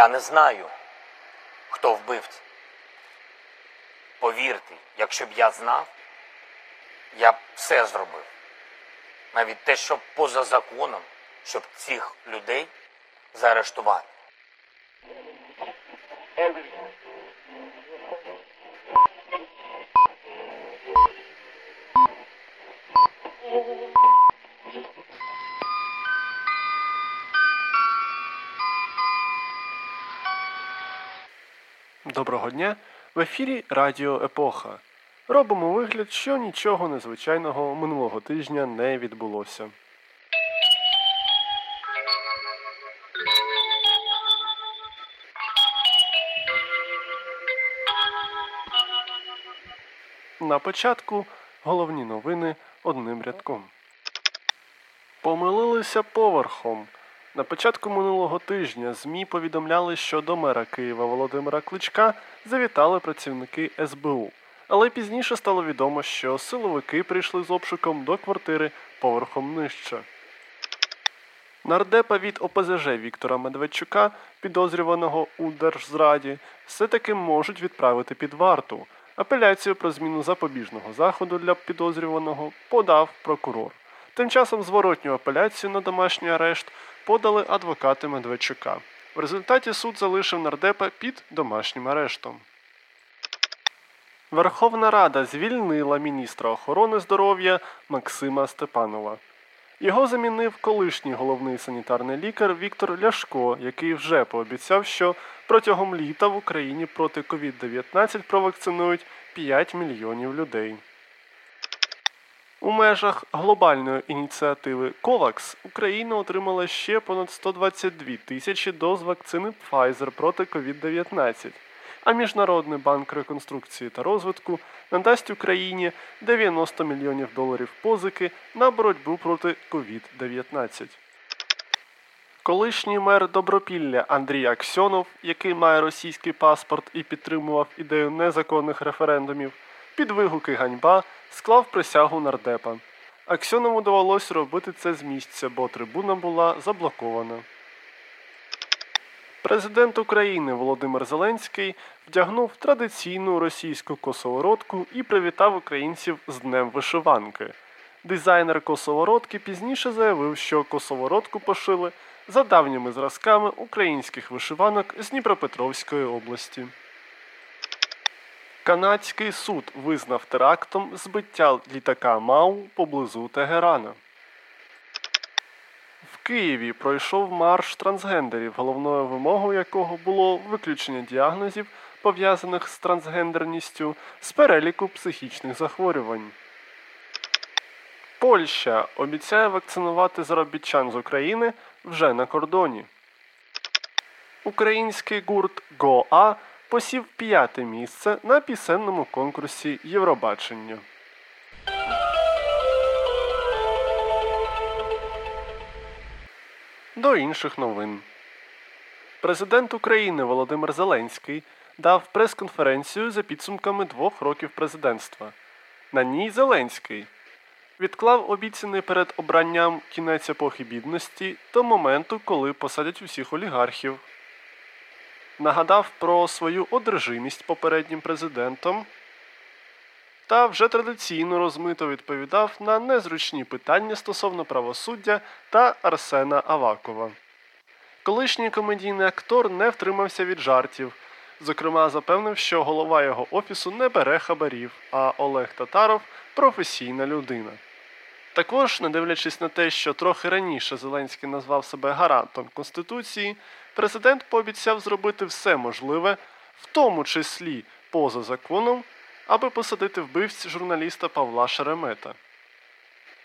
Я не знаю, хто вбивця. Повірте, якщо б я знав, я б все зробив. Навіть те, що поза законом, щоб цих людей заарештувати. Доброго дня! В ефірі Радіо Епоха. Робимо вигляд, що нічого незвичайного минулого тижня не відбулося. На початку головні новини одним рядком. Помилилися поверхом. На початку минулого тижня ЗМІ повідомляли, що до мера Києва Володимира Кличка завітали працівники СБУ. Але пізніше стало відомо, що силовики прийшли з обшуком до квартири поверхом нижче. Нардепа від ОПЗЖ Віктора Медведчука, підозрюваного у держзраді, все-таки можуть відправити під варту. Апеляцію про зміну запобіжного заходу для підозрюваного подав прокурор. Тим часом зворотню апеляцію на домашній арешт подали адвокати Медведчука. В результаті суд залишив нардепа під домашнім арештом. Верховна Рада звільнила міністра охорони здоров'я Максима Степанова. Його замінив колишній головний санітарний лікар Віктор Ляшко, який вже пообіцяв, що протягом літа в Україні проти COVID-19 провакцинують 5 мільйонів людей. У межах глобальної ініціативи COVAX Україна отримала ще понад 122 тисячі доз вакцини Pfizer проти COVID-19, а Міжнародний банк реконструкції та розвитку надасть Україні 90 мільйонів доларів позики на боротьбу проти COVID-19. Колишній мер Добропілля Андрій Аксьонов, який має російський паспорт і підтримував ідею незаконних референдумів, під вигуки ганьба склав присягу нардепа. Аксьонову довелось робити це з місця, бо трибуна була заблокована. Президент України Володимир Зеленський вдягнув традиційну російську косоворотку і привітав українців з Днем Вишиванки. Дизайнер косоворотки пізніше заявив, що косоворотку пошили за давніми зразками українських вишиванок з Дніпропетровської області. Канадський суд визнав терактом збиття літака МАУ поблизу Тегерана. В Києві пройшов марш трансгендерів, головною вимогою якого було виключення діагнозів, пов'язаних з трансгендерністю з переліку психічних захворювань. Польща обіцяє вакцинувати заробітчан з України вже на кордоні. Український гурт ГОА посів п'яте місце на пісенному конкурсі Євробачення. До інших новин. Президент України Володимир Зеленський дав прес-конференцію за підсумками двох років президентства. На ній Зеленський відклав обіцяний перед обранням кінець епохи бідності до моменту, коли посадять усіх олігархів нагадав про свою одержимість попереднім президентом та вже традиційно розмито відповідав на незручні питання стосовно правосуддя та Арсена Авакова. Колишній комедійний актор не втримався від жартів. Зокрема, запевнив, що голова його офісу не бере хабарів, а Олег Татаров професійна людина. Також, не дивлячись на те, що трохи раніше Зеленський назвав себе гарантом Конституції, президент пообіцяв зробити все можливе, в тому числі поза законом, аби посадити вбивць журналіста Павла Шеремета.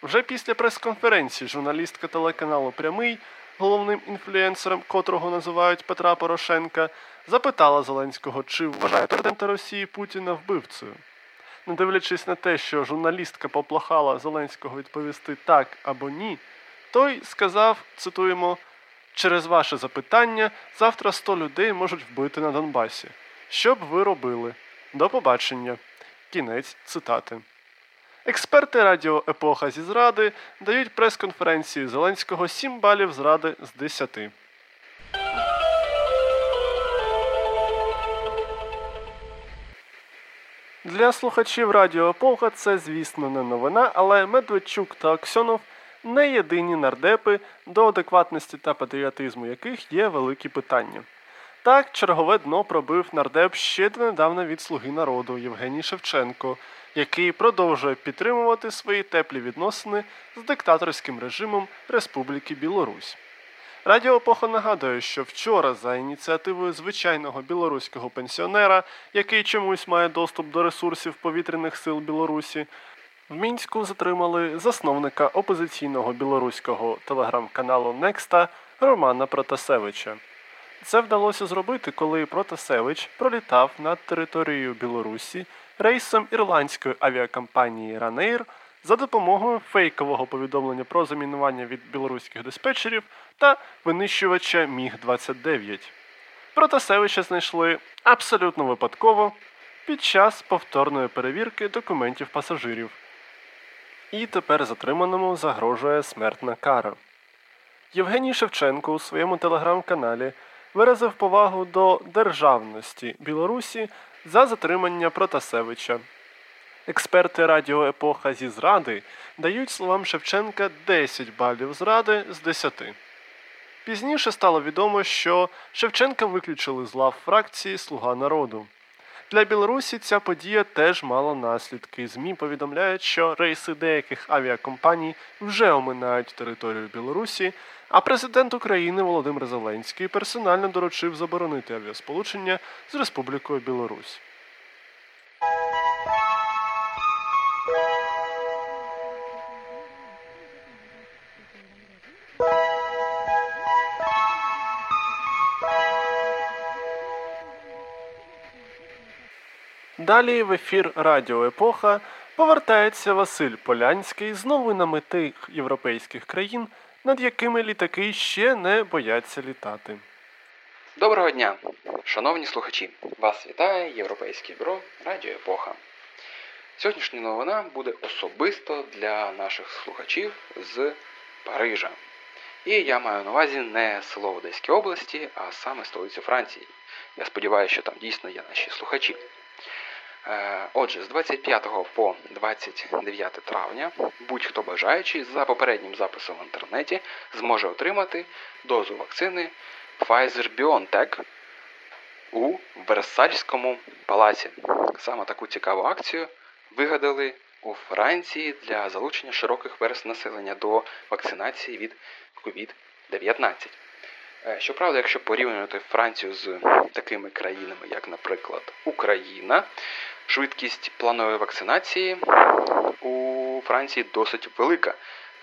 Вже після прес-конференції журналістка телеканалу Прямий, головним інфлюенсером, котрого називають Петра Порошенка, запитала Зеленського, чи вважає президента Росії Путіна вбивцею. Не дивлячись на те, що журналістка поплахала Зеленського відповісти так або ні, той сказав, цитуємо, Через ваше запитання завтра 100 людей можуть вбити на Донбасі. Що б ви робили? До побачення. Кінець цитати. Експерти Радіо Епоха зі зради дають прес-конференції Зеленського 7 балів зради з 10. Для слухачів Радіо Епоха це, звісно, не новина, але Медведчук та Аксьонов – не єдині нардепи, до адекватності та патріотизму яких є великі питання. Так, чергове дно пробив нардеп ще донедавна від Слуги народу Євгеній Шевченко, який продовжує підтримувати свої теплі відносини з диктаторським режимом Республіки Білорусь. Радіо Епоха нагадує, що вчора за ініціативою звичайного білоруського пенсіонера, який чомусь має доступ до ресурсів повітряних сил Білорусі, в мінську затримали засновника опозиційного білоруського телеграм-каналу Некста Романа Протасевича. Це вдалося зробити, коли Протасевич пролітав над територією Білорусі рейсом ірландської авіакомпанії Ранейр за допомогою фейкового повідомлення про замінування від білоруських диспетчерів та винищувача Міг-29. Протасевича знайшли абсолютно випадково під час повторної перевірки документів пасажирів. І тепер затриманому загрожує смертна кара. Євгеній Шевченко у своєму телеграм-каналі виразив повагу до державності Білорусі за затримання Протасевича. Експерти Радіо Епоха зі зради дають словам Шевченка 10 балів зради з 10. Пізніше стало відомо, що Шевченка виключили з лав фракції Слуга народу. Для Білорусі ця подія теж мала наслідки. ЗМІ повідомляють, що рейси деяких авіакомпаній вже оминають територію Білорусі, а президент України Володимир Зеленський персонально доручив заборонити авіасполучення з Республікою Білорусь. Далі в ефір Радіо Епоха повертається Василь Полянський з новинами тих європейських країн, над якими літаки ще не бояться літати. Доброго дня, шановні слухачі! Вас вітає Європейське бюро Радіо Епоха. Сьогоднішня новина буде особисто для наших слухачів з Парижа. І я маю на увазі не село Одеській області, а саме столицю Франції. Я сподіваюся, що там дійсно є наші слухачі. Е, Отже, з 25 по 29 травня будь-хто бажаючий за попереднім записом в інтернеті зможе отримати дозу вакцини Pfizer-BioNTech у Версальському палаці. Саме таку цікаву акцію вигадали у Франції для залучення широких верст населення до вакцинації від COVID-19. Е, Щоправда, якщо порівнювати Францію з такими країнами, як, наприклад, Україна, швидкість планової вакцинації у Франції досить велика.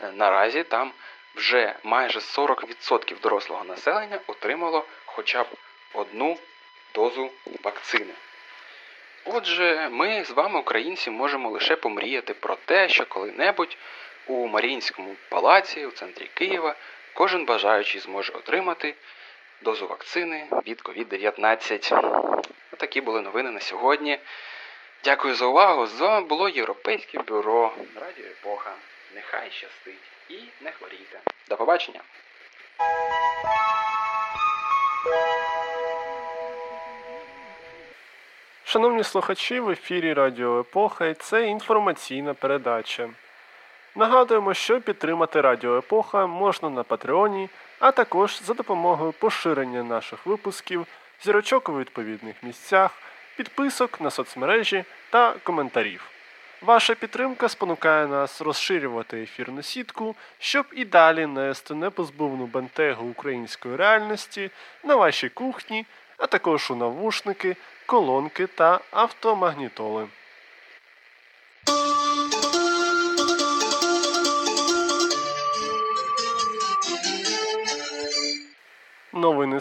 Е, Наразі там вже майже 40% дорослого населення отримало хоча б одну дозу вакцини. Отже, ми з вами, українці, можемо лише помріяти про те, що коли-небудь у Маріїнському палаці у центрі Києва кожен бажаючий зможе отримати дозу вакцини від COVID-19. Такі були новини на сьогодні. Дякую за увагу. З вами було Європейське бюро Радіо Епоха. Нехай щастить і не хворійте. До побачення! Шановні слухачі, в ефірі Радіо Епоха і це інформаційна передача. Нагадуємо, що підтримати Радіо Епоха можна на Патреоні, а також за допомогою поширення наших випусків, зірочок у відповідних місцях, підписок на соцмережі та коментарів. Ваша підтримка спонукає нас розширювати ефірну сітку, щоб і далі нести непозбувну бентегу української реальності на вашій кухні, а також у навушники, колонки та автомагнітоли.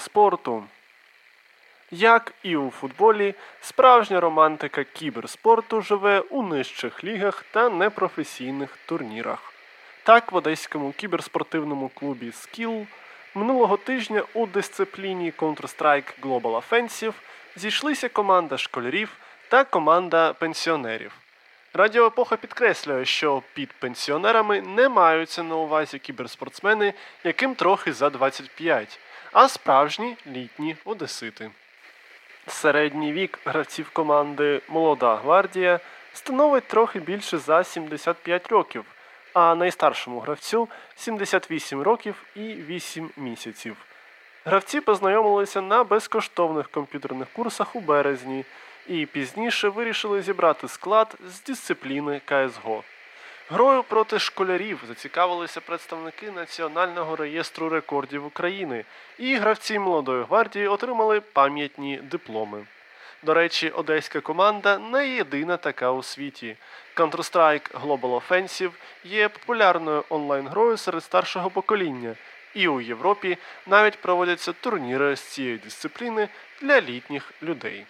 Спорту. Як і у футболі, справжня романтика кіберспорту живе у нижчих лігах та непрофесійних турнірах. Так, в одеському кіберспортивному клубі Skill минулого тижня у дисципліні Counter-Strike Global Offensive зійшлися команда школярів та команда пенсіонерів. Радіо Епоха підкреслює, що під пенсіонерами не маються на увазі кіберспортсмени, яким трохи за 25, а справжні літні одесити. Середній вік гравців команди Молода гвардія становить трохи більше за 75 років, а найстаршому гравцю 78 років і 8 місяців. Гравці познайомилися на безкоштовних комп'ютерних курсах у березні і пізніше вирішили зібрати склад з дисципліни CSGO. Грою проти школярів зацікавилися представники Національного реєстру рекордів України, і гравці молодої гвардії отримали пам'ятні дипломи. До речі, одеська команда не єдина така у світі. Counter-Strike Global Offensive є популярною онлайн-грою серед старшого покоління, і у Європі навіть проводяться турніри з цієї дисципліни для літніх людей.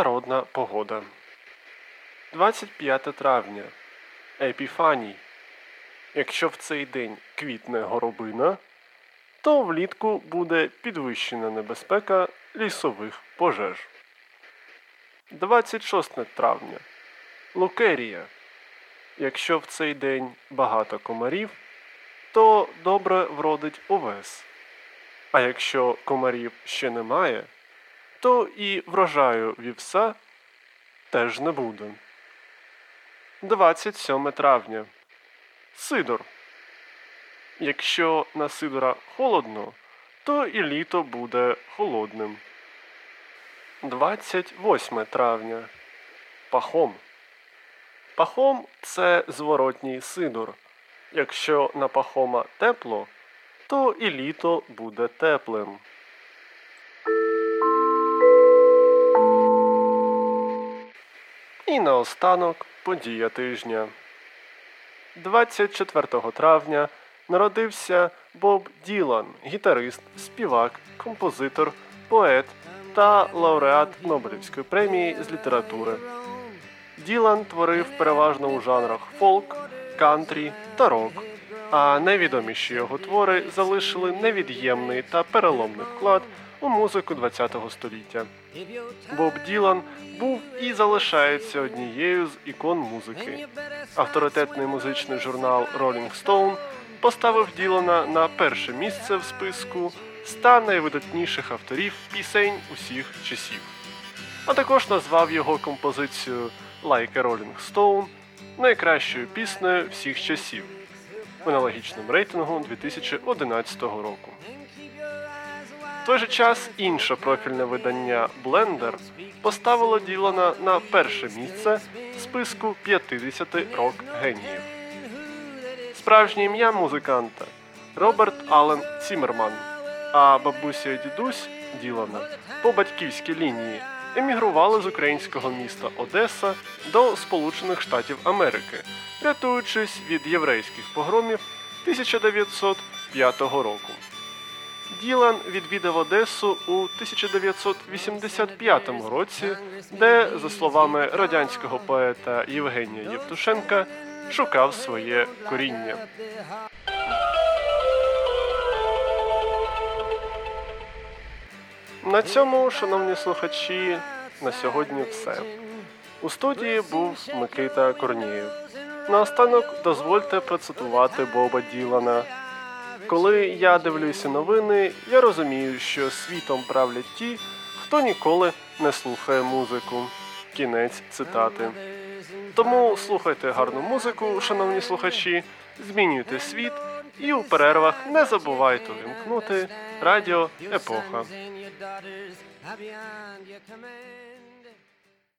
Народна погода. 25 травня. Епіфаній. Якщо в цей день квітне горобина, то влітку буде підвищена небезпека лісових пожеж. 26 травня. Лукерія. Якщо в цей день багато комарів, то добре вродить овес. А якщо комарів ще немає, то і врожаю вівса теж не буде. 27 травня. Сидор. Якщо на Сидора холодно, то і літо буде холодним. 28 травня. Пахом. Пахом це зворотній сидор. Якщо на пахома тепло, то і літо буде теплим. І наостанок подія тижня. 24 травня народився Боб Ділан, гітарист, співак, композитор, поет та лауреат Нобелівської премії з літератури. Ділан творив переважно у жанрах фолк, кантрі та рок, а найвідоміші його твори залишили невід'ємний та переломний вклад у музику ХХ століття. Боб Ділан був і залишається однією з ікон музики. Авторитетний музичний журнал Rolling Stone поставив Ділана на перше місце в списку 100 найвидатніших авторів пісень усіх часів, а також назвав його композицію Like a Rolling Stone найкращою піснею всіх часів в аналогічному рейтингу 2011 року. Той же час інше профільне видання Blender поставило Ділана на перше місце в списку 50 рок геніїв. Справжнє ім'я музиканта Роберт Аллен Цімерман, а бабуся і дідусь Ділана по батьківській лінії емігрували з українського міста Одеса до Сполучених Штатів Америки, рятуючись від єврейських погромів 1905 року. Ділан відвідав Одесу у 1985 році, де, за словами радянського поета Євгенія Євтушенка, шукав своє коріння. На цьому, шановні слухачі, на сьогодні все. У студії був Микита Корнієв. Наостанок дозвольте процитувати Боба Ділана. Коли я дивлюся новини, я розумію, що світом правлять ті, хто ніколи не слухає музику. Кінець цитати. Тому слухайте гарну музику, шановні слухачі, змінюйте світ і у перервах не забувайте вимкнути радіо Епоха.